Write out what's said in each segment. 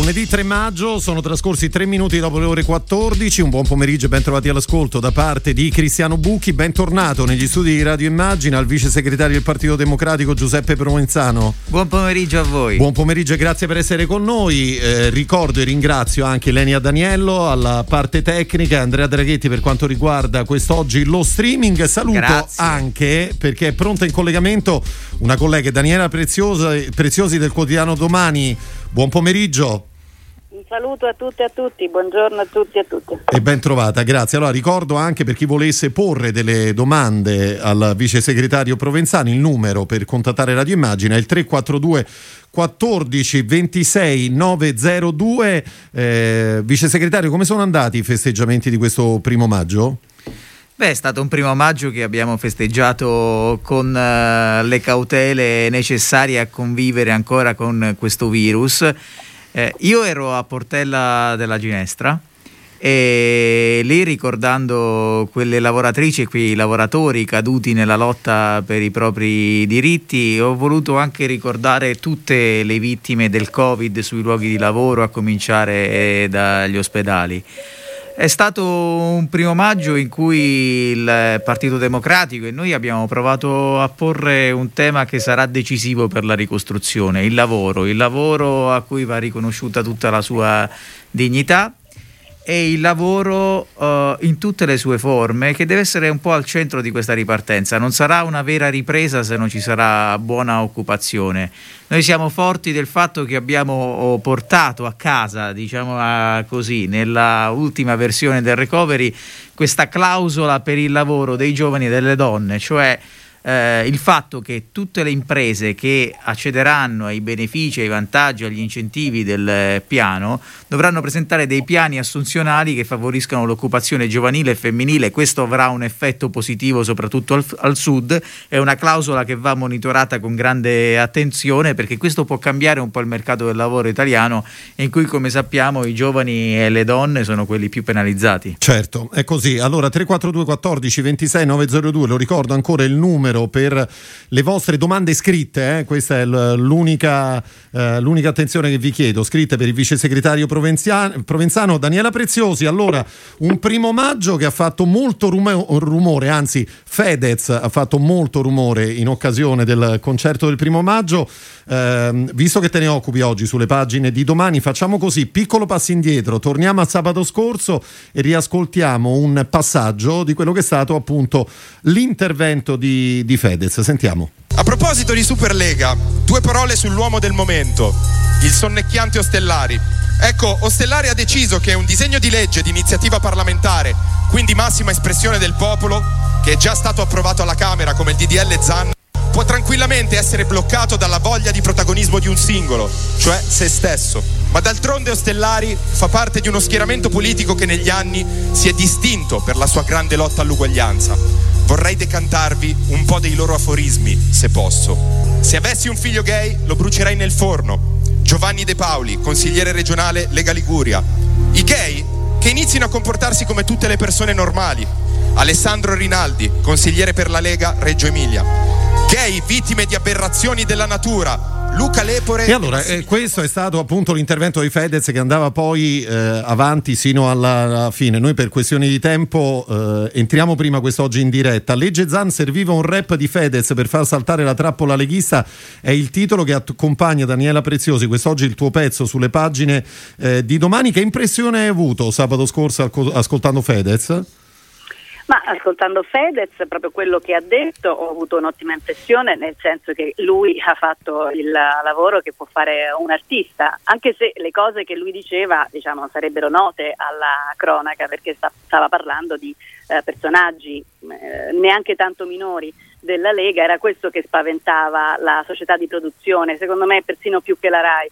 Lunedì 3 maggio sono trascorsi 3 minuti dopo le ore 14. Un buon pomeriggio e ben trovati all'ascolto da parte di Cristiano Bucchi. Bentornato negli studi di Radio Immagina al vice segretario del Partito Democratico Giuseppe Provenzano. Buon pomeriggio a voi. Buon pomeriggio e grazie per essere con noi. Eh, ricordo e ringrazio anche Lenia Daniello alla parte tecnica, Andrea Draghetti per quanto riguarda quest'oggi lo streaming. Saluto Grazie. anche perché è pronta in collegamento una collega Daniela Preziosa, Preziosi del quotidiano Domani. Buon pomeriggio. Saluto a tutte e a tutti, buongiorno a tutti e a tutte. E ben trovata, grazie. Allora ricordo anche per chi volesse porre delle domande al vice segretario Provenzano, il numero per contattare Radio Immagina è il 342 14 26 902. Eh, vice segretario, come sono andati i festeggiamenti di questo primo maggio? Beh, è stato un primo maggio che abbiamo festeggiato con uh, le cautele necessarie a convivere ancora con questo virus. Eh, io ero a Portella della Ginestra e lì ricordando quelle lavoratrici e quei lavoratori caduti nella lotta per i propri diritti, ho voluto anche ricordare tutte le vittime del Covid sui luoghi di lavoro, a cominciare eh, dagli ospedali. È stato un primo maggio in cui il Partito Democratico e noi abbiamo provato a porre un tema che sarà decisivo per la ricostruzione, il lavoro, il lavoro a cui va riconosciuta tutta la sua dignità e il lavoro uh, in tutte le sue forme che deve essere un po' al centro di questa ripartenza. Non sarà una vera ripresa se non ci sarà buona occupazione. Noi siamo forti del fatto che abbiamo portato a casa, diciamo così, nella ultima versione del recovery questa clausola per il lavoro dei giovani e delle donne, cioè eh, il fatto che tutte le imprese che accederanno ai benefici, ai vantaggi, agli incentivi del piano dovranno presentare dei piani assunzionali che favoriscano l'occupazione giovanile e femminile. Questo avrà un effetto positivo soprattutto al, al sud. È una clausola che va monitorata con grande attenzione perché questo può cambiare un po' il mercato del lavoro italiano in cui come sappiamo i giovani e le donne sono quelli più penalizzati. Certo, è così. Allora 342 14 26 902, lo ricordo ancora il numero per le vostre domande scritte, eh? questa è l'unica, eh, l'unica, attenzione che vi chiedo, scritte per il vice segretario provenzano Daniela Preziosi. Allora, un primo maggio che ha fatto molto rumore, anzi Fedez ha fatto molto rumore in occasione del concerto del primo maggio. Eh, visto che te ne occupi oggi sulle pagine di domani, facciamo così, piccolo passo indietro, torniamo a sabato scorso e riascoltiamo un passaggio di quello che è stato appunto l'intervento di di, Fedez. Sentiamo. A proposito di Superlega, due parole sull'uomo del momento, il sonnecchiante Ostellari. Ecco, Ostellari ha deciso che un disegno di legge di iniziativa parlamentare, quindi massima espressione del popolo, che è già stato approvato alla Camera come il DDL Zan, può tranquillamente essere bloccato dalla voglia di protagonismo di un singolo, cioè se stesso. Ma d'altronde Ostellari fa parte di uno schieramento politico che negli anni si è distinto per la sua grande lotta all'uguaglianza. Vorrei decantarvi un po' dei loro aforismi, se posso. Se avessi un figlio gay, lo brucerei nel forno. Giovanni De Paoli, consigliere regionale Lega Liguria. I gay che inizino a comportarsi come tutte le persone normali. Alessandro Rinaldi, consigliere per la Lega Reggio Emilia. Gay vittime di aberrazioni della natura, Luca Lepore. E allora, eh, questo è stato appunto l'intervento di Fedez che andava poi eh, avanti sino alla, alla, fine. Noi per questioni di tempo eh, entriamo prima quest'oggi in diretta. Legge Zan serviva un rap di Fedez per far saltare la trappola leghista è il titolo che accompagna Daniela Preziosi. Quest'oggi il tuo pezzo sulle pagine eh, di domani. Che impressione hai avuto sabato scorso ascoltando Fedez? Ma ascoltando Fedez, proprio quello che ha detto, ho avuto un'ottima impressione, nel senso che lui ha fatto il lavoro che può fare un artista, anche se le cose che lui diceva diciamo, sarebbero note alla cronaca, perché sta, stava parlando di eh, personaggi eh, neanche tanto minori della Lega, era questo che spaventava la società di produzione, secondo me persino più che la RAI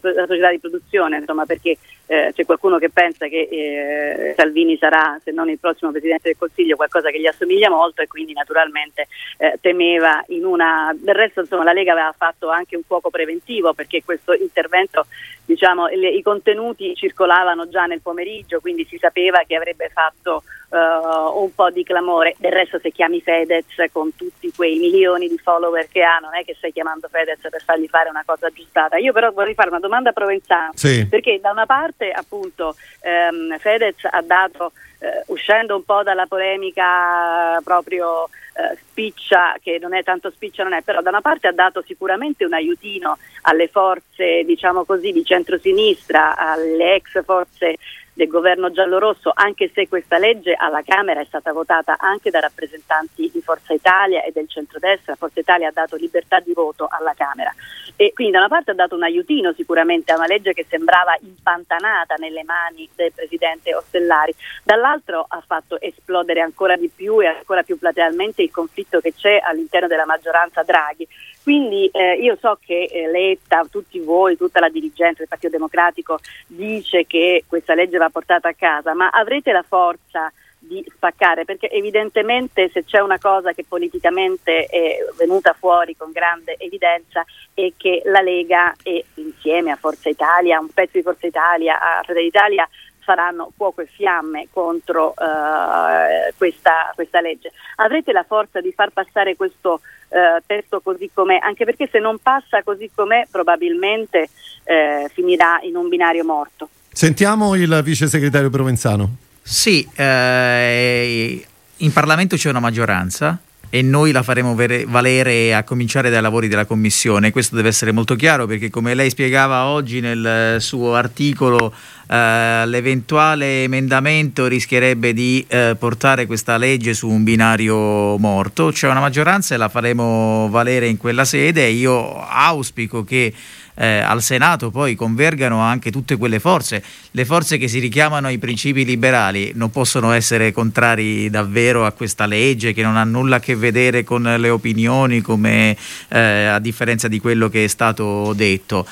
la, società di produzione, insomma, perché eh, c'è qualcuno che pensa che eh, Salvini sarà, se non il prossimo Presidente del Consiglio, qualcosa che gli assomiglia molto e quindi naturalmente eh, temeva in una... Del resto insomma, la Lega aveva fatto anche un fuoco preventivo perché questo intervento diciamo, le, i contenuti circolavano già nel pomeriggio, quindi si sapeva che avrebbe fatto uh, un po' di clamore. Del resto se chiami Fedez con tutti quei milioni di follower che ha, non è che stai chiamando Fedez per fargli fare una cosa aggiustata. Io però vorrei fare una domanda a Provenzano, sì. perché da una parte appunto um, Fedez ha dato, uh, uscendo un po' dalla polemica proprio Uh, spiccia, che non è tanto spiccia, non è, però da una parte ha dato sicuramente un aiutino alle forze, diciamo così, di centrosinistra, alle ex forze del governo giallorosso, anche se questa legge alla Camera è stata votata anche da rappresentanti di Forza Italia e del centrodestra. Forza Italia ha dato libertà di voto alla Camera. E quindi da una parte ha dato un aiutino sicuramente a una legge che sembrava impantanata nelle mani del presidente Ostellari, dall'altro ha fatto esplodere ancora di più e ancora più platealmente il conflitto che c'è all'interno della maggioranza Draghi. Quindi eh, io so che eh, Letta, tutti voi, tutta la dirigenza del Partito Democratico dice che questa legge va portata a casa, ma avrete la forza di spaccare, perché evidentemente se c'è una cosa che politicamente è venuta fuori con grande evidenza è che la Lega e insieme a Forza Italia, un pezzo di Forza Italia, a Fratelli Italia, faranno fuoco e fiamme contro uh, questa, questa, legge. Avrete la forza di far passare questo uh, testo così com'è, anche perché se non passa così com'è probabilmente uh, finirà in un binario morto. Sentiamo il vice segretario Provenzano. Sì, eh, in Parlamento c'è una maggioranza e noi la faremo valere a cominciare dai lavori della Commissione. Questo deve essere molto chiaro perché come lei spiegava oggi nel suo articolo Uh, l'eventuale emendamento rischierebbe di uh, portare questa legge su un binario morto. C'è una maggioranza e la faremo valere in quella sede. Io auspico che eh, al Senato poi convergano anche tutte quelle forze. Le forze che si richiamano ai principi liberali non possono essere contrari davvero a questa legge che non ha nulla a che vedere con le opinioni, come eh, a differenza di quello che è stato detto.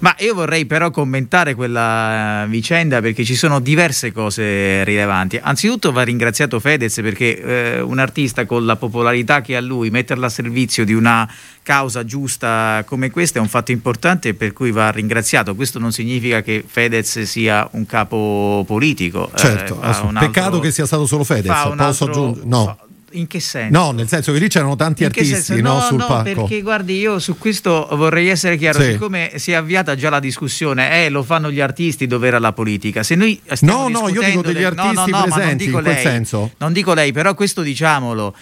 Ma io vorrei però commentare quella eh, vicenda perché ci sono diverse cose rilevanti. Anzitutto va ringraziato Fedez perché eh, un artista con la popolarità che ha lui, metterla a servizio di una causa giusta come questa è un fatto importante per cui va ringraziato. Questo non significa che Fedez sia un capo politico. Certo, eh, peccato altro, che sia stato solo Fedez. Posso aggiungere? No. In che senso? No, nel senso che lì c'erano tanti artisti no, no, sul no, palco. perché guardi, io su questo vorrei essere chiaro, sì. siccome si è avviata già la discussione, eh, lo fanno gli artisti dove era la politica. Se noi no, no, io dico degli artisti no, no, presenti in quel lei, senso. Non dico lei, però questo diciamolo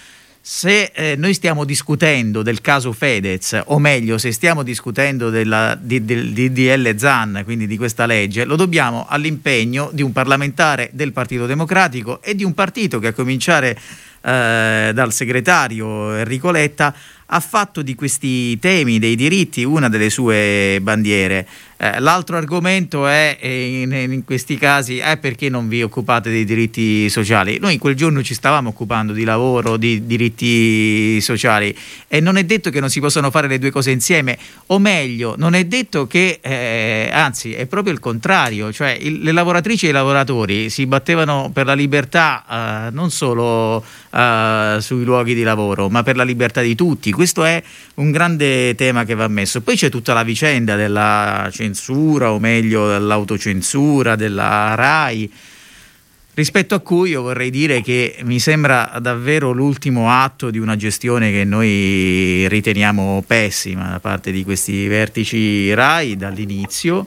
se eh, noi stiamo discutendo del caso Fedez, o meglio, se stiamo discutendo della, di, del DDL ZAN, quindi di questa legge, lo dobbiamo all'impegno di un parlamentare del Partito Democratico e di un partito che a cominciare eh, dal segretario Enrico Letta ha fatto di questi temi dei diritti una delle sue bandiere. Eh, l'altro argomento è, in, in, questi casi, è perché non vi occupate dei diritti sociali. Noi in quel giorno ci stavamo occupando di lavoro, di diritti sociali e non è detto che non si possano fare le due cose insieme, o meglio, non è detto che, eh, anzi è proprio il contrario, cioè il, le lavoratrici e i lavoratori si battevano per la libertà eh, non solo eh, sui luoghi di lavoro, ma per la libertà di tutti questo è un grande tema che va messo. Poi c'è tutta la vicenda della censura, o meglio dell'autocensura, della RAI, rispetto a cui io vorrei dire che mi sembra davvero l'ultimo atto di una gestione che noi riteniamo pessima da parte di questi vertici RAI dall'inizio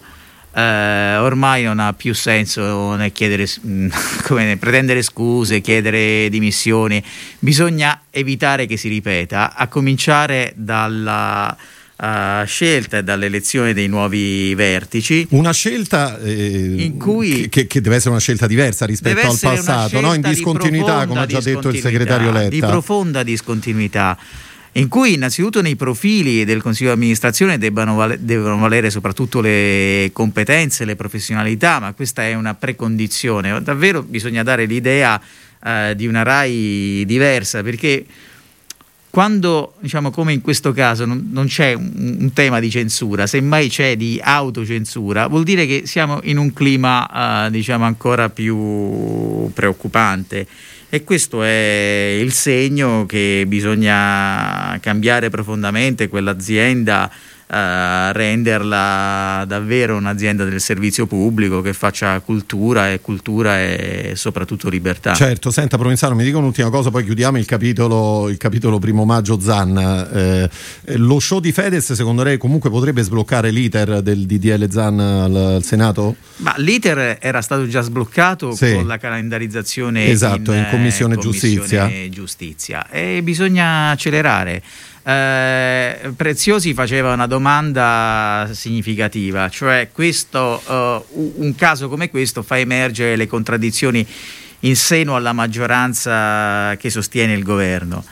eh, ormai non ha più senso né chiedere, come, pretendere scuse, chiedere dimissioni, bisogna evitare che si ripeta, a cominciare dalla uh, scelta e dall'elezione dei nuovi vertici. Una scelta eh, in cui che, che, deve essere una scelta diversa rispetto al passato, no? in discontinuità, come ha già detto il segretario Letta. Di profonda discontinuità in cui innanzitutto nei profili del Consiglio di amministrazione debbano, devono valere soprattutto le competenze, le professionalità, ma questa è una precondizione. Davvero bisogna dare l'idea eh, di una RAI diversa, perché quando, diciamo, come in questo caso, non, non c'è un, un, tema di censura, semmai c'è di autocensura, vuol dire che siamo in un clima, eh, diciamo, ancora più preoccupante. E questo è il segno che bisogna cambiare profondamente quell'azienda renderla davvero un'azienda del servizio pubblico che faccia cultura e cultura e soprattutto libertà. Certo, senta Provenzano, mi dica un'ultima cosa, poi chiudiamo il capitolo, il capitolo primo maggio Zan. Eh, lo show di Fedez secondo lei comunque potrebbe sbloccare l'iter del DDL Zan al, al Senato? Ma l'iter era stato già sbloccato sì. con la calendarizzazione esatto, in, in commissione, commissione giustizia. giustizia e bisogna accelerare. Eh, Preziosi faceva una domanda significativa, cioè questo, uh, un caso come questo fa emergere le contraddizioni in seno alla maggioranza che sostiene il governo.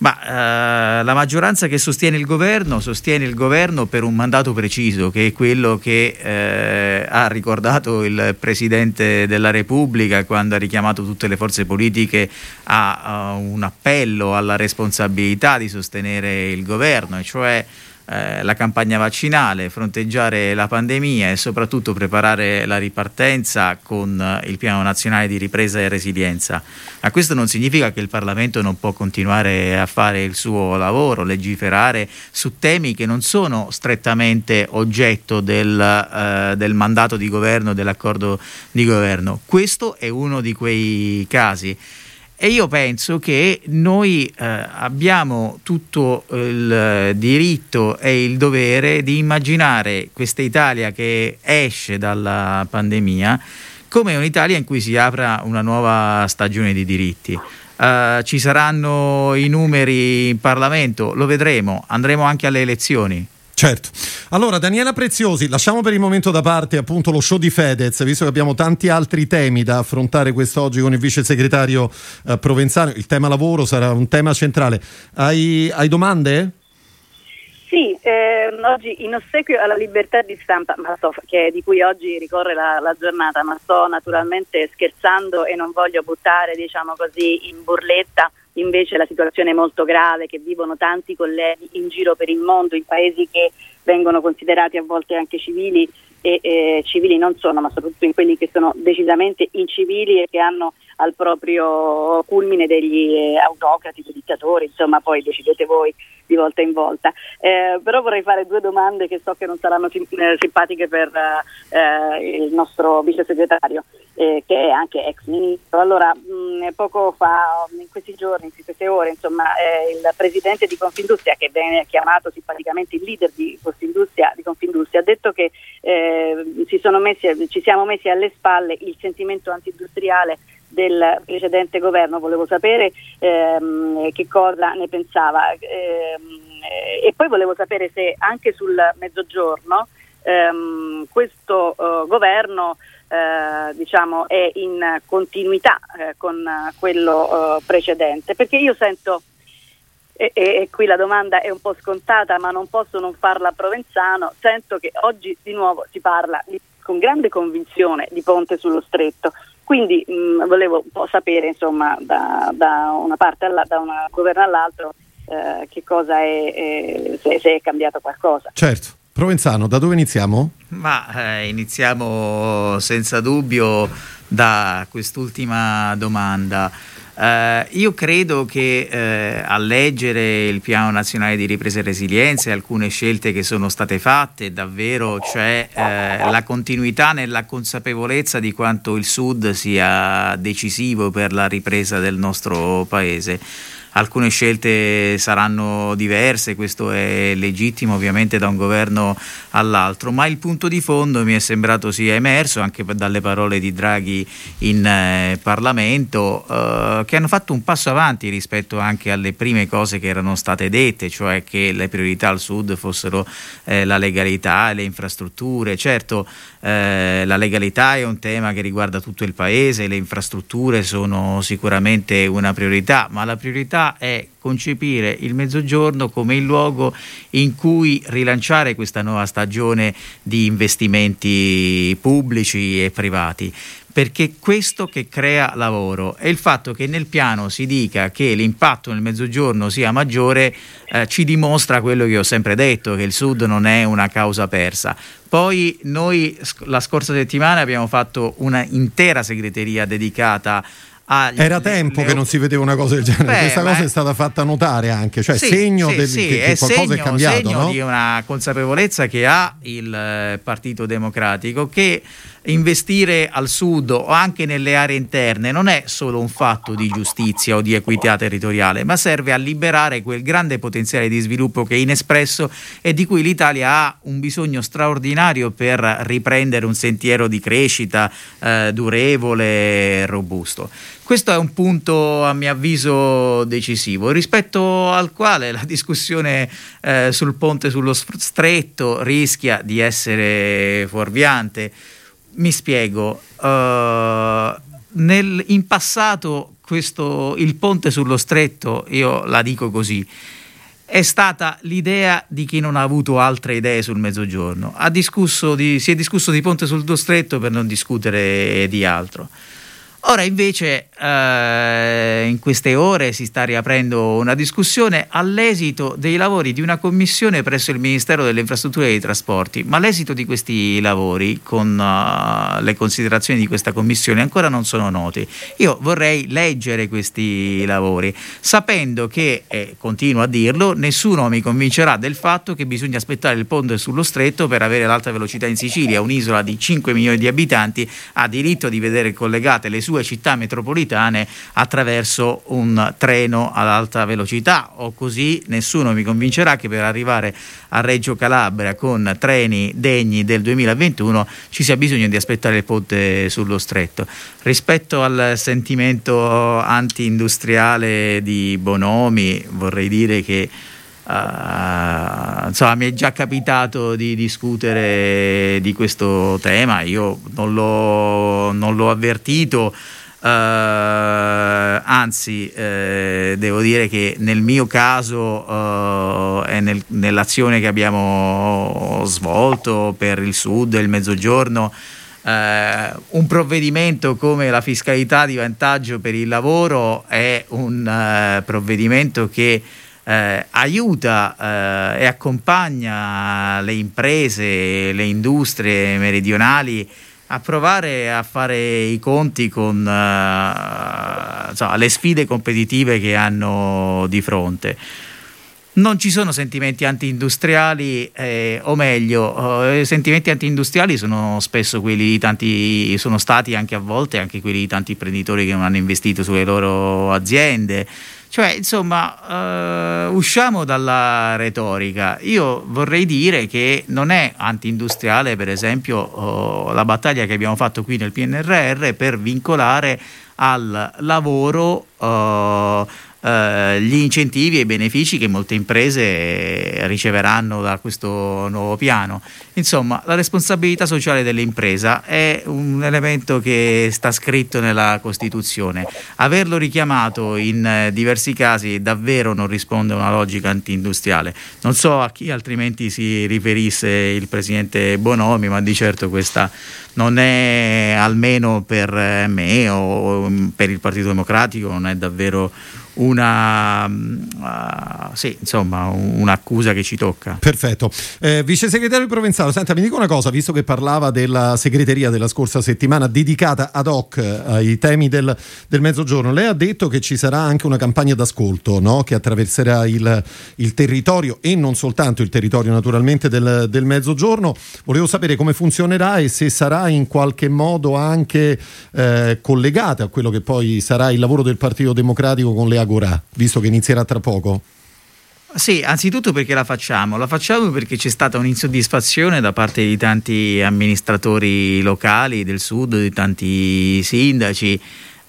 Ma eh, la maggioranza che sostiene il governo sostiene il governo per un mandato preciso, che è quello che eh, ha ricordato il Presidente della Repubblica quando ha richiamato tutte le forze politiche a, a un appello alla responsabilità di sostenere il governo, e cioè eh, la campagna vaccinale, fronteggiare la pandemia e soprattutto preparare la ripartenza con eh, il piano nazionale di ripresa e resilienza. Ma questo non significa che il Parlamento non può continuare a fare il suo lavoro, legiferare su temi che non sono strettamente oggetto del, eh, del mandato di governo, dell'accordo di governo. Questo è uno di quei casi. E io penso che noi eh, abbiamo tutto il diritto e il dovere di immaginare questa Italia che esce dalla pandemia come un'Italia in cui si apra una nuova stagione di diritti. Uh, ci saranno i numeri in Parlamento, lo vedremo, andremo anche alle elezioni. Certo. Allora, Daniela Preziosi, lasciamo per il momento da parte appunto lo show di Fedez, visto che abbiamo tanti altri temi da affrontare quest'oggi con il vice segretario eh, Provenzano. Il tema lavoro sarà un tema centrale. Hai, hai domande? Sì, eh, oggi in ossequio alla libertà di stampa, sto, che, di cui oggi ricorre la, la, giornata, ma sto naturalmente scherzando e non voglio buttare diciamo così, in burletta invece la situazione molto grave che vivono tanti colleghi in giro per il mondo, in paesi che vengono considerati a volte anche civili e eh, civili non sono, ma soprattutto in quelli che sono decisamente incivili e che hanno al proprio culmine degli eh, autocrati, dei dittatori, insomma poi decidete voi di volta in volta. Eh, però vorrei fare due domande che so che non saranno sim- eh, simpatiche per eh, il nostro vice segretario, eh, che è anche ex ministro. Allora, mh, poco fa, in questi giorni, in queste ore, insomma, il presidente di Confindustria, che viene chiamato simpaticamente il leader di Confindustria, di Confindustria ha detto che si messi, ci siamo messi alle spalle il sentimento anti-industriale del precedente governo, volevo sapere ehm, che cosa ne pensava ehm, e poi volevo sapere se anche sul mezzogiorno ehm, questo uh, governo eh, diciamo, è in continuità eh, con quello uh, precedente, perché io sento e, e, e, qui la domanda è un po' scontata, ma non posso non farla a Provenzano. Sento che oggi di nuovo si parla di, con grande convinzione di ponte sullo stretto. Quindi mh, mm, volevo un po' sapere, insomma, da, da una parte alla, da un governo all'altro eh, che cosa è, eh, se, se, è cambiato qualcosa. Certo. Provenzano, da dove iniziamo? Ma eh, iniziamo senza dubbio da quest'ultima domanda. Uh, io credo che uh, a leggere il Piano Nazionale di Ripresa e Resilienza e alcune scelte che sono state fatte, davvero c'è uh, la continuità nella consapevolezza di quanto il Sud sia decisivo per la ripresa del nostro Paese alcune scelte saranno diverse, questo è legittimo ovviamente da un governo all'altro, ma il punto di fondo mi è sembrato sia emerso anche dalle parole di Draghi in eh, Parlamento, eh, che hanno fatto un passo avanti rispetto anche alle prime cose che erano state dette, cioè che le priorità al Sud fossero eh, la legalità le infrastrutture. Certo, eh, la legalità è un tema che riguarda tutto il Paese, le infrastrutture sono sicuramente una priorità, ma la priorità è concepire il mezzogiorno come il luogo in cui rilanciare questa nuova stagione di investimenti pubblici e privati perché questo che crea lavoro e il fatto che nel piano si dica che l'impatto nel mezzogiorno sia maggiore eh, ci dimostra quello che ho sempre detto, che il sud non è una causa persa. Poi noi la scorsa settimana abbiamo fatto una intera segreteria dedicata Era tempo le, che non si vedeva una cosa del genere, beh, questa cosa è stata fatta notare anche, cioè sì, segno sì, del, sì, che, che qualcosa segno, è cambiato. segno no? di una consapevolezza che ha il eh, Partito Democratico che investire al sud o anche nelle aree interne non è solo un fatto di giustizia o di equità territoriale, ma serve a liberare quel grande potenziale di sviluppo che è inespresso e di cui l'Italia ha un bisogno straordinario per riprendere un sentiero di crescita eh, durevole e robusto. Questo è un punto a mio avviso decisivo, rispetto al quale la discussione eh, sul ponte sullo stretto rischia di essere fuorviante. Mi spiego, uh, nel, in passato questo, il ponte sullo stretto, io la dico così, è stata l'idea di chi non ha avuto altre idee sul mezzogiorno. Di, si è discusso di ponte sullo stretto per non discutere di altro. Ora invece eh, in queste ore si sta riaprendo una discussione all'esito dei lavori di una commissione presso il Ministero delle Infrastrutture e dei Trasporti, ma l'esito di questi lavori con uh, le considerazioni di questa commissione ancora non sono noti. Io vorrei leggere questi lavori sapendo che, e continuo a dirlo, nessuno mi convincerà del fatto che bisogna aspettare il ponte sullo stretto per avere l'alta velocità in Sicilia, un'isola di 5 milioni di abitanti ha diritto di vedere collegate le sue città metropolitane attraverso un treno ad alta velocità o così nessuno mi convincerà che per arrivare a Reggio Calabria con treni degni del 2021 ci sia bisogno di aspettare il ponte sullo stretto. Rispetto al sentimento anti-industriale di Bonomi vorrei dire che Uh, insomma, mi è già capitato di discutere di questo tema, io non l'ho, non l'ho avvertito. Uh, anzi, eh, devo dire che nel mio caso uh, e nel, nell'azione che abbiamo svolto per il sud e il mezzogiorno, uh, un provvedimento come la fiscalità di vantaggio per il lavoro è un provvedimento che aiuta e accompagna le imprese, le industrie meridionali a provare a fare i conti con uh, insomma, le sfide competitive che hanno di fronte. Non ci sono sentimenti anti-industriali, eh, o meglio, eh, sentimenti anti-industriali sono spesso quelli di tanti, sono stati anche a volte anche quelli di tanti imprenditori che non hanno investito sulle loro aziende. Cioè, insomma, uh, usciamo dalla retorica. Io vorrei dire che non è anti-industriale, per esempio, uh, la battaglia che abbiamo fatto qui nel PNRR per vincolare al lavoro uh, eh, gli incentivi e i benefici che molte imprese riceveranno da questo nuovo piano. Insomma, la responsabilità sociale dell'impresa è un elemento che sta scritto nella Costituzione. Averlo richiamato in eh, diversi casi davvero non risponde a una logica anti-industriale. Non so a chi altrimenti si riferisse il Presidente Bonomi, ma di certo questa non è almeno per me o per il Partito Democratico, non è davvero una, uh, sì, insomma, un'accusa che ci tocca. Perfetto. Eh, Vice segretario Provenzano, senta, mi dica una cosa, visto che parlava della segreteria della scorsa settimana dedicata ad hoc ai temi del, del mezzogiorno, lei ha detto che ci sarà anche una campagna d'ascolto no? che attraverserà il, il, territorio e non soltanto il territorio naturalmente del, del mezzogiorno. Volevo sapere come funzionerà e se sarà in qualche modo anche eh, collegata a quello che poi sarà il lavoro del Partito Democratico con le Agora, visto che inizierà tra poco? Sì, anzitutto perché la facciamo? La facciamo perché c'è stata un'insoddisfazione da parte di tanti amministratori locali del sud, di tanti sindaci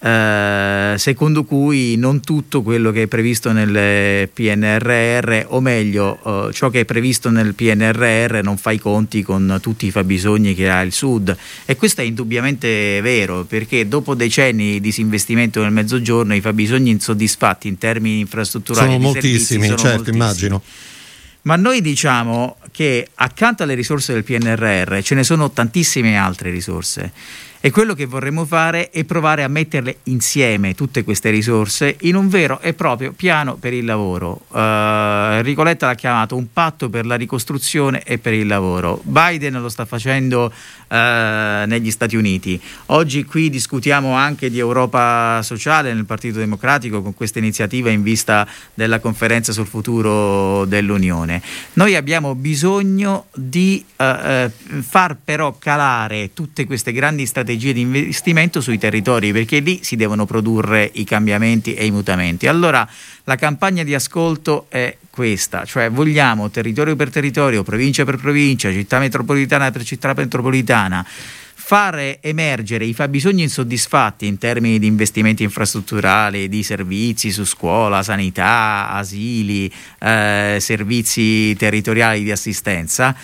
eh, secondo cui non tutto quello che è previsto nel PNRR, o meglio, eh, ciò che è previsto nel PNRR non fa i conti con tutti i fabbisogni che ha il Sud. E questo è indubbiamente vero, perché dopo decenni di disinvestimento nel mezzogiorno i fabbisogni insoddisfatti in termini infrastrutturali sono moltissimi, sono certo, moltissimi. immagino. Ma noi diciamo che accanto alle risorse del PNRR ce ne sono tantissime altre risorse E quello che vorremmo fare è provare a metterle insieme tutte queste risorse in un vero e proprio piano per il lavoro. Uh, Enrico Letta l'ha chiamato un patto per la ricostruzione e per il lavoro. Biden lo sta facendo uh, negli Stati Uniti. Oggi qui discutiamo anche di Europa sociale nel Partito Democratico con questa iniziativa in vista della conferenza sul futuro dell'Unione. Noi abbiamo bisogno di uh, far però calare tutte queste grandi strategie strategie di investimento sui territori perché lì si devono produrre i cambiamenti e i mutamenti. Allora la campagna di ascolto è questa, cioè vogliamo territorio per territorio, provincia per provincia, città metropolitana per città metropolitana fare emergere i fabbisogni insoddisfatti in termini di investimenti infrastrutturali, di servizi su scuola, sanità, asili, eh, servizi territoriali di assistenza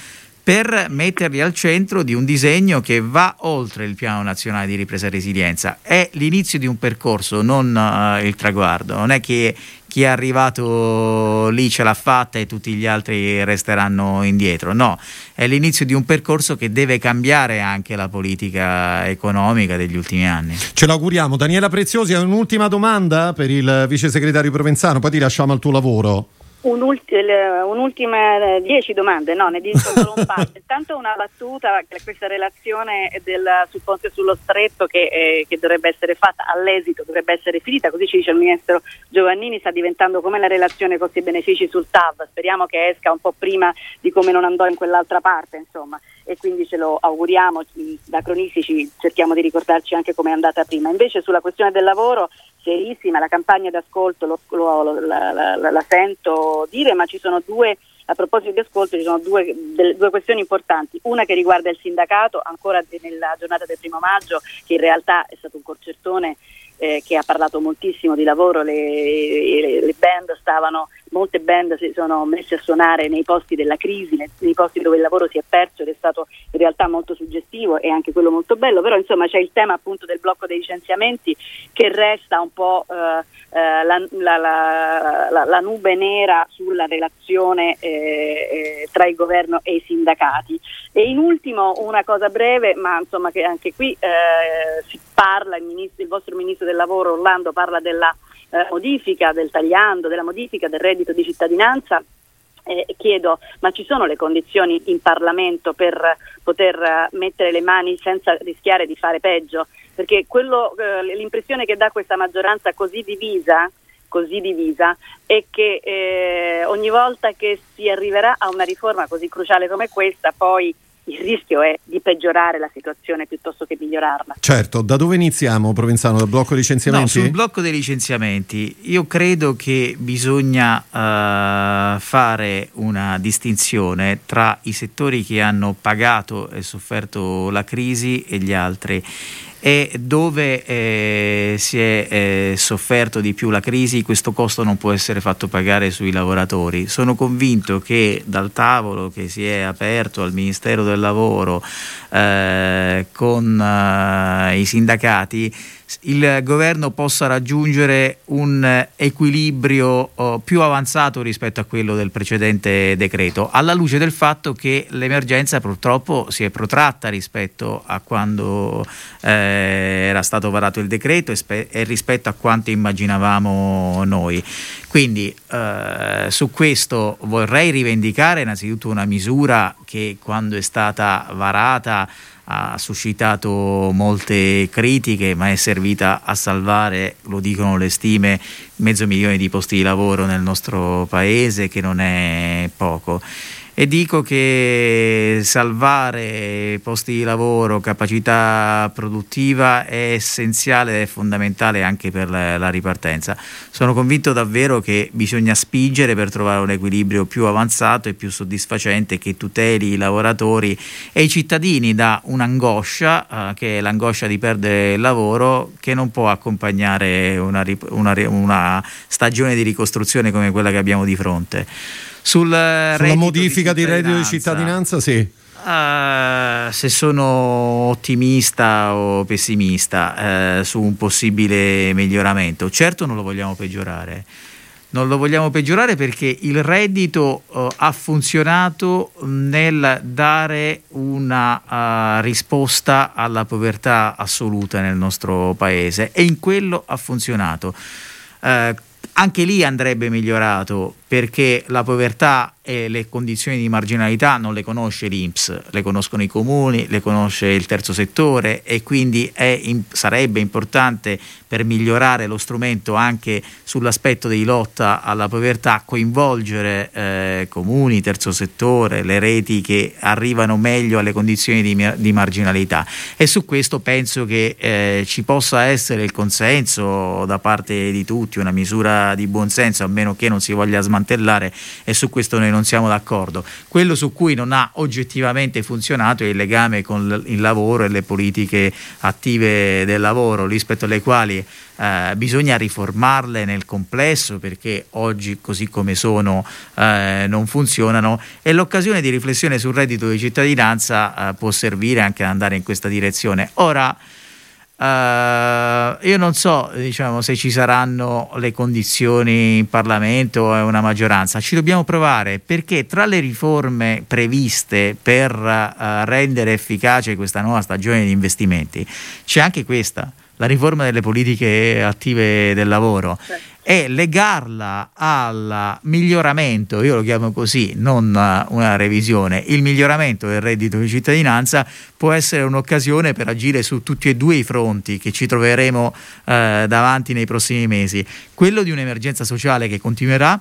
per metterli al centro di un disegno che va oltre il piano nazionale di ripresa e resilienza. È l'inizio di un percorso, non uh, il traguardo. Non è che chi è arrivato lì ce l'ha fatta e tutti gli altri resteranno indietro. No, è l'inizio di un percorso che deve cambiare anche la politica economica degli ultimi anni. Ce l'auguriamo. Daniela Preziosi, un'ultima domanda per il vice segretario Provenzano, poi ti lasciamo al tuo lavoro. Un'ultima, eh, dieci domande, no, ne dico solo un paio. Intanto una battuta, questa relazione del, sul ponte sullo stretto che, eh, che, dovrebbe essere fatta all'esito, dovrebbe essere finita, così ci dice il ministro Giovannini, sta diventando come la relazione costi e benefici sul TAV, speriamo che esca un po' prima di come non andò in quell'altra parte, insomma e quindi ce lo auguriamo, da cronistici cerchiamo di ricordarci anche come è andata prima. Invece sulla questione del lavoro, serissima, la campagna d'ascolto lo, lo, la, la, la, la, sento dire, ma ci sono due, a proposito di ascolto, ci sono due, delle, due questioni importanti. Una che riguarda il sindacato, ancora nella giornata del primo maggio, che in realtà è stato un concertone eh, che ha parlato moltissimo di lavoro, le, le, le, band stavano, molte band si sono messe a suonare nei posti della crisi, nei, nei, posti dove il lavoro si è perso ed è stato in realtà molto suggestivo e anche quello molto bello, però insomma c'è il tema appunto del blocco dei licenziamenti che resta un po' eh, eh la, la, la, la, nube nera sulla relazione eh, eh, tra il governo e i sindacati. E in ultimo una cosa breve, ma insomma che anche qui eh, si parla, il, ministro, il vostro ministro del lavoro Orlando parla della eh, modifica del tagliando, della modifica del reddito di cittadinanza eh, chiedo, ma ci sono le condizioni in Parlamento per poter uh, mettere le mani senza rischiare di fare peggio? Perché quello, uh, l'impressione che dà questa maggioranza così divisa, così divisa è che eh, ogni volta che si arriverà a una riforma così cruciale come questa, poi il rischio è di peggiorare la situazione piuttosto che migliorarla. Certo, da dove iniziamo Provenzano? Dal blocco dei licenziamenti? No, sul blocco dei licenziamenti io credo che bisogna uh, fare una distinzione tra i settori che hanno pagato e sofferto la crisi e gli altri e dove eh, si è eh, sofferto di più la crisi questo costo non può essere fatto pagare sui lavoratori. Sono convinto che dal tavolo che si è aperto al Ministero del Lavoro eh, con eh, i sindacati il governo possa raggiungere un equilibrio oh, più avanzato rispetto a quello del precedente decreto, alla luce del fatto che l'emergenza purtroppo si è protratta rispetto a quando eh, era stato varato il decreto e, spe- e, rispetto a quanto immaginavamo noi. Quindi eh, su questo vorrei rivendicare innanzitutto una misura che quando è stata varata ha suscitato molte critiche, ma è servita a salvare, lo dicono le stime, mezzo milione di posti di lavoro nel nostro paese, che non è poco e dico che salvare posti di lavoro, capacità produttiva è essenziale e fondamentale anche per la ripartenza. Sono convinto davvero che bisogna spingere per trovare un equilibrio più avanzato e più soddisfacente che tuteli i lavoratori e i cittadini da un'angoscia, eh, che è l'angoscia di perdere il lavoro, che non può accompagnare una, una, una stagione di ricostruzione come quella che abbiamo di fronte. Sul Sulla modifica di, di reddito di cittadinanza, sì. Uh, se sono ottimista o pessimista uh, su un possibile miglioramento, certo non lo vogliamo peggiorare. non lo vogliamo peggiorare perché il reddito uh, ha funzionato nel dare una risposta alla povertà assoluta nel nostro paese e in quello ha funzionato. Anche lì andrebbe migliorato perché la povertà e le condizioni di marginalità non le conosce l'Inps, le conoscono i comuni, le conosce il terzo settore e quindi in, sarebbe importante per migliorare lo strumento anche sull'aspetto di lotta alla povertà coinvolgere eh, comuni, terzo settore, le reti che arrivano meglio alle condizioni di, di marginalità. E su questo penso che eh, ci possa essere il consenso da parte di tutti, una misura di buonsenso a meno che non si voglia smantellare smantellare e su questo noi non siamo d'accordo. Quello su cui non ha oggettivamente funzionato è il legame con il lavoro e le politiche attive del lavoro rispetto alle quali eh, bisogna riformarle nel complesso perché oggi così come sono eh, non funzionano e l'occasione di riflessione sul reddito di cittadinanza eh, può servire anche ad andare in questa direzione. Ora, Uh, io non so diciamo, se ci saranno le condizioni in Parlamento e una maggioranza, ci dobbiamo provare perché tra le riforme previste per uh, rendere efficace questa nuova stagione di investimenti c'è anche questa, la riforma delle politiche attive del lavoro. Certo e legarla al miglioramento, io lo chiamo così, non una revisione, il miglioramento del reddito di cittadinanza può essere un'occasione per agire su tutti e due i fronti che ci troveremo eh, davanti nei prossimi mesi. Quello di un'emergenza sociale che continuerà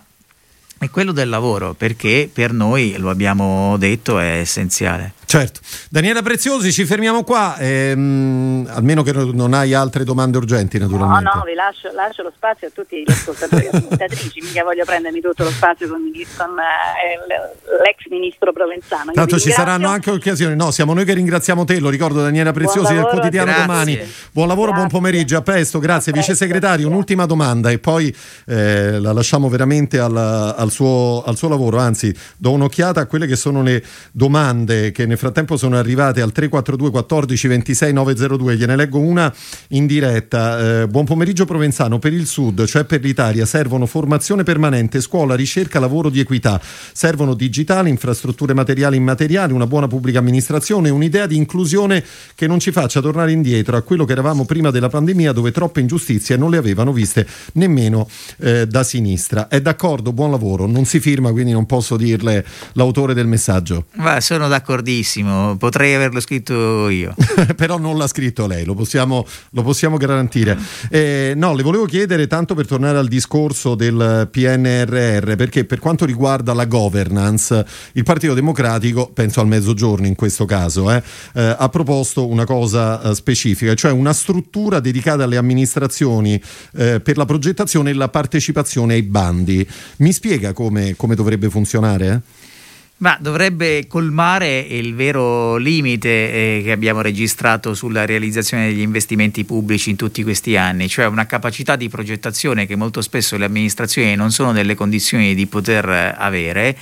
e quello del lavoro, perché per noi, lo abbiamo detto, è essenziale. Certo. Daniela Preziosi, ci fermiamo qua, ehm, almeno che non hai altre domande urgenti naturalmente. No, no, vi lascio, lascio lo spazio a tutti gli ascoltatori e ascoltatrici, mica voglio prendermi tutto lo spazio con, con eh, l'ex ministro Provenzano. Io Tanto ci saranno anche occasioni, no, siamo noi che ringraziamo te, lo ricordo Daniela Preziosi del quotidiano grazie. domani. Buon lavoro, grazie. buon pomeriggio, a presto, grazie. A Vice segretario, un'ultima domanda e poi eh, la lasciamo veramente al, al, suo, al suo lavoro, anzi do un'occhiata a quelle che sono le domande che ne frattempo sono arrivate al 342 14 26 902, gliene leggo una in diretta. Eh, buon pomeriggio Provenzano, per il Sud, cioè per l'Italia, servono formazione permanente, scuola, ricerca, lavoro di equità, servono digitali, infrastrutture materiali e immateriali, una buona pubblica amministrazione, un'idea di inclusione che non ci faccia tornare indietro a quello che eravamo prima della pandemia dove troppe ingiustizie non le avevano viste nemmeno eh, da sinistra. È d'accordo, buon lavoro, non si firma quindi non posso dirle l'autore del messaggio. Beh, sono d'accordissimo potrei averlo scritto io. Però non l'ha scritto lei, lo possiamo, lo possiamo garantire. Eh, no, le volevo chiedere, tanto per tornare al discorso del PNRR, perché per quanto riguarda la governance, il Partito Democratico, penso al mezzogiorno in questo caso, eh, eh, ha proposto una cosa eh, specifica, cioè una struttura dedicata alle amministrazioni eh, per la progettazione e la partecipazione ai bandi. Mi spiega come, come dovrebbe funzionare? Ma dovrebbe colmare il vero limite eh, che abbiamo registrato sulla realizzazione degli investimenti pubblici in tutti questi anni, cioè una capacità di progettazione che molto spesso le amministrazioni non sono nelle condizioni di poter eh, avere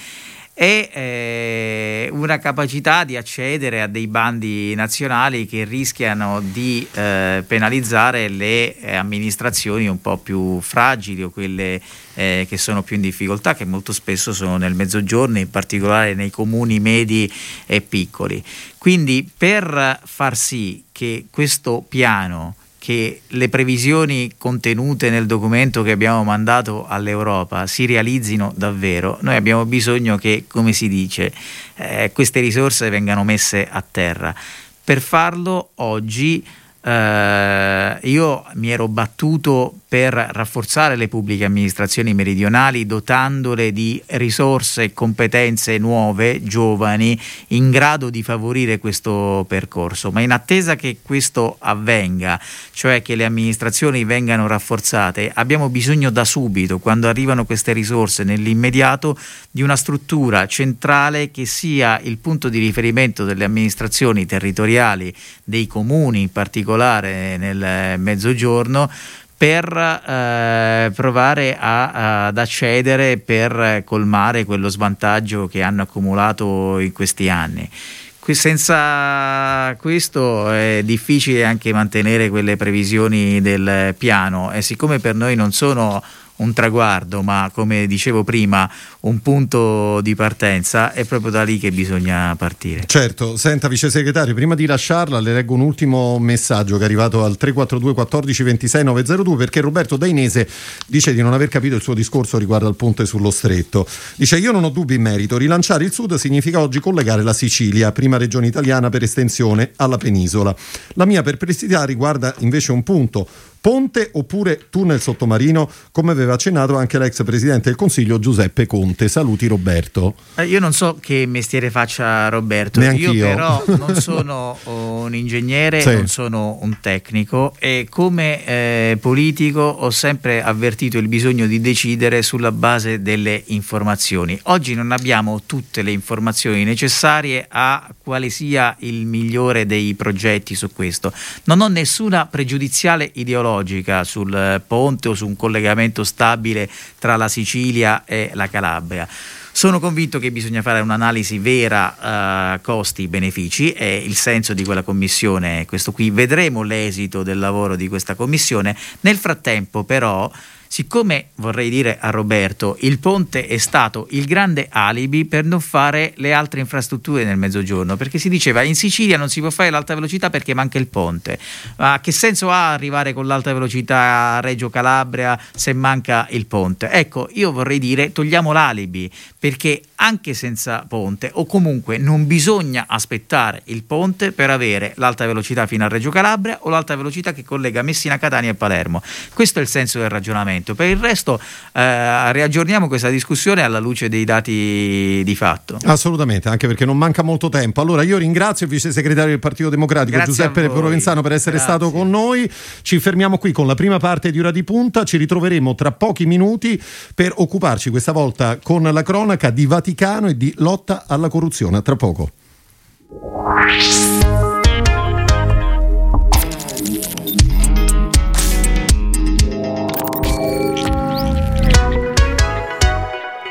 e eh, una capacità di accedere a dei bandi nazionali che rischiano di eh, penalizzare le eh, amministrazioni un po' più fragili o quelle eh, che sono più in difficoltà, che molto spesso sono nel mezzogiorno, in particolare nei comuni medi e piccoli. Quindi per far sì che questo piano che le previsioni contenute nel documento che abbiamo mandato all'Europa si realizzino davvero, noi abbiamo bisogno che, come si dice, eh, queste risorse vengano messe a terra. Per farlo oggi eh, io mi ero battuto per rafforzare le pubbliche amministrazioni meridionali dotandole di risorse e competenze nuove, giovani, in grado di favorire questo percorso. Ma in attesa che questo avvenga, cioè che le amministrazioni vengano rafforzate, abbiamo bisogno da subito, quando arrivano queste risorse nell'immediato, di una struttura centrale che sia il punto di riferimento delle amministrazioni territoriali, dei comuni in particolare nel mezzogiorno, per eh, provare a, ad accedere per colmare quello svantaggio che hanno accumulato in questi anni. Senza questo è difficile anche mantenere quelle previsioni del piano e siccome per noi non sono un traguardo, ma come dicevo prima, un punto di partenza, è proprio da lì che bisogna partire. Certo, senta vice segretario, prima di lasciarla le leggo un ultimo messaggio che è arrivato al 342 14 26 902 perché Roberto Dainese dice di non aver capito il suo discorso riguardo al ponte sullo stretto. Dice io non ho dubbi in merito, rilanciare il sud significa oggi collegare la Sicilia, prima regione italiana per estensione, alla penisola. La mia perplessità riguarda invece un punto Ponte oppure tunnel sottomarino, come aveva accennato anche l'ex presidente del Consiglio Giuseppe Conte. Saluti Roberto. Eh, io non so che mestiere faccia Roberto, Neanch'io. io però non sono un ingegnere, sì. non sono un tecnico e come eh, politico ho sempre avvertito il bisogno di decidere sulla base delle informazioni. Oggi non abbiamo tutte le informazioni necessarie a quale sia il migliore dei progetti su questo. Non ho nessuna pregiudiziale ideologica tecnologica sul ponte o su un collegamento stabile tra la Sicilia e la Calabria. Sono convinto che bisogna fare un'analisi vera uh, costi-benefici, è il senso di quella commissione, questo qui vedremo l'esito del lavoro di questa commissione. Nel frattempo però Siccome vorrei dire a Roberto, il ponte è stato il grande alibi per non fare le altre infrastrutture nel mezzogiorno, perché si diceva in Sicilia non si può fare l'alta velocità perché manca il ponte. Ma che senso ha arrivare con l'alta velocità a Reggio Calabria se manca il ponte? Ecco, io vorrei dire togliamo l'alibi, perché anche senza ponte o comunque non bisogna aspettare il ponte per avere l'alta velocità fino a Reggio Calabria o l'alta velocità che collega Messina, Catania e Palermo. Questo è il senso del ragionamento. Per il resto eh, riaggiorniamo questa discussione alla luce dei dati di fatto. Assolutamente, anche perché non manca molto tempo. Allora io ringrazio il vice segretario del Partito Democratico Grazie Giuseppe Provenzano per essere Grazie. stato con noi. Ci fermiamo qui con la prima parte di Ora di Punta, ci ritroveremo tra pochi minuti per occuparci questa volta con la cronaca di Vaticano e di lotta alla corruzione. A tra poco.